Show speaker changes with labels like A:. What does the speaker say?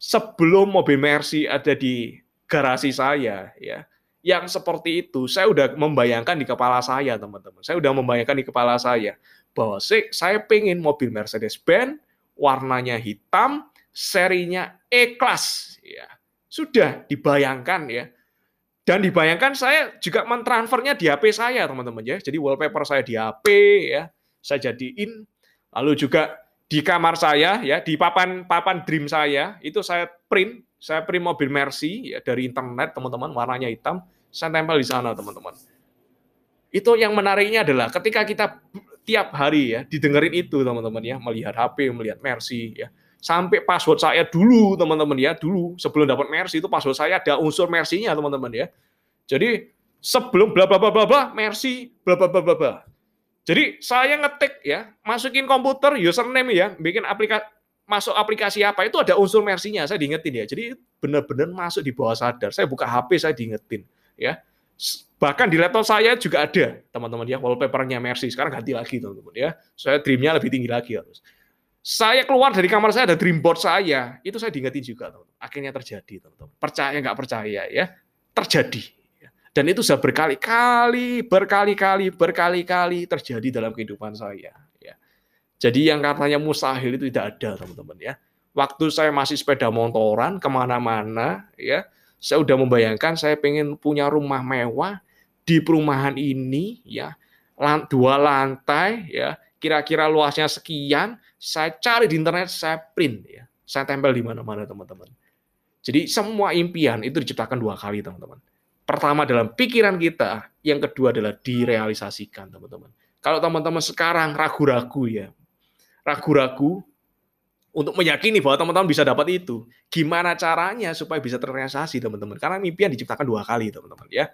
A: sebelum mobil Mercy ada di garasi saya, ya, yang seperti itu, saya udah membayangkan di kepala saya, teman-teman. Saya udah membayangkan di kepala saya bahwa saya pengen mobil Mercedes-Benz warnanya hitam, serinya E-Class, ya. Sudah dibayangkan ya. Dan dibayangkan saya juga mentransfernya di HP saya, teman-teman ya. Jadi wallpaper saya di HP ya, saya jadiin. Lalu juga di kamar saya ya, di papan papan dream saya itu saya print saya print mobil Mercy ya dari internet teman-teman warnanya hitam saya tempel di sana teman-teman. Itu yang menariknya adalah ketika kita tiap hari ya didengerin itu teman-teman ya melihat HP melihat Mercy ya. Sampai password saya dulu teman-teman ya dulu sebelum dapat Mercy itu password saya ada unsur Mercy-nya teman-teman ya. Jadi sebelum bla bla bla bla bla Mercy bla bla bla bla jadi saya ngetik ya masukin komputer username ya bikin aplikasi masuk aplikasi apa itu ada unsur mersinya saya diingetin ya. Jadi benar-benar masuk di bawah sadar saya buka HP saya diingetin ya. Bahkan di laptop saya juga ada teman-teman ya wallpapernya Mercy sekarang ganti lagi teman-teman ya. Saya dreamnya lebih tinggi lagi harus. Saya keluar dari kamar saya ada dreamboard saya itu saya diingetin juga teman-teman. Akhirnya terjadi teman-teman. Percaya nggak percaya ya terjadi dan itu sudah berkali-kali berkali-kali berkali-kali terjadi dalam kehidupan saya jadi yang katanya mustahil itu tidak ada, teman-teman ya. Waktu saya masih sepeda motoran ke mana-mana, ya, saya udah membayangkan saya pengen punya rumah mewah di perumahan ini, ya, dua lantai, ya, kira-kira luasnya sekian, saya cari di internet, saya print, ya, saya tempel di mana-mana, teman-teman. Jadi semua impian itu diciptakan dua kali, teman-teman. Pertama dalam pikiran kita, yang kedua adalah direalisasikan, teman-teman. Kalau teman-teman sekarang ragu-ragu ya, ragu-ragu untuk meyakini bahwa teman-teman bisa dapat itu. Gimana caranya supaya bisa terrealisasi, teman-teman? Karena mimpi yang diciptakan dua kali, teman-teman, ya.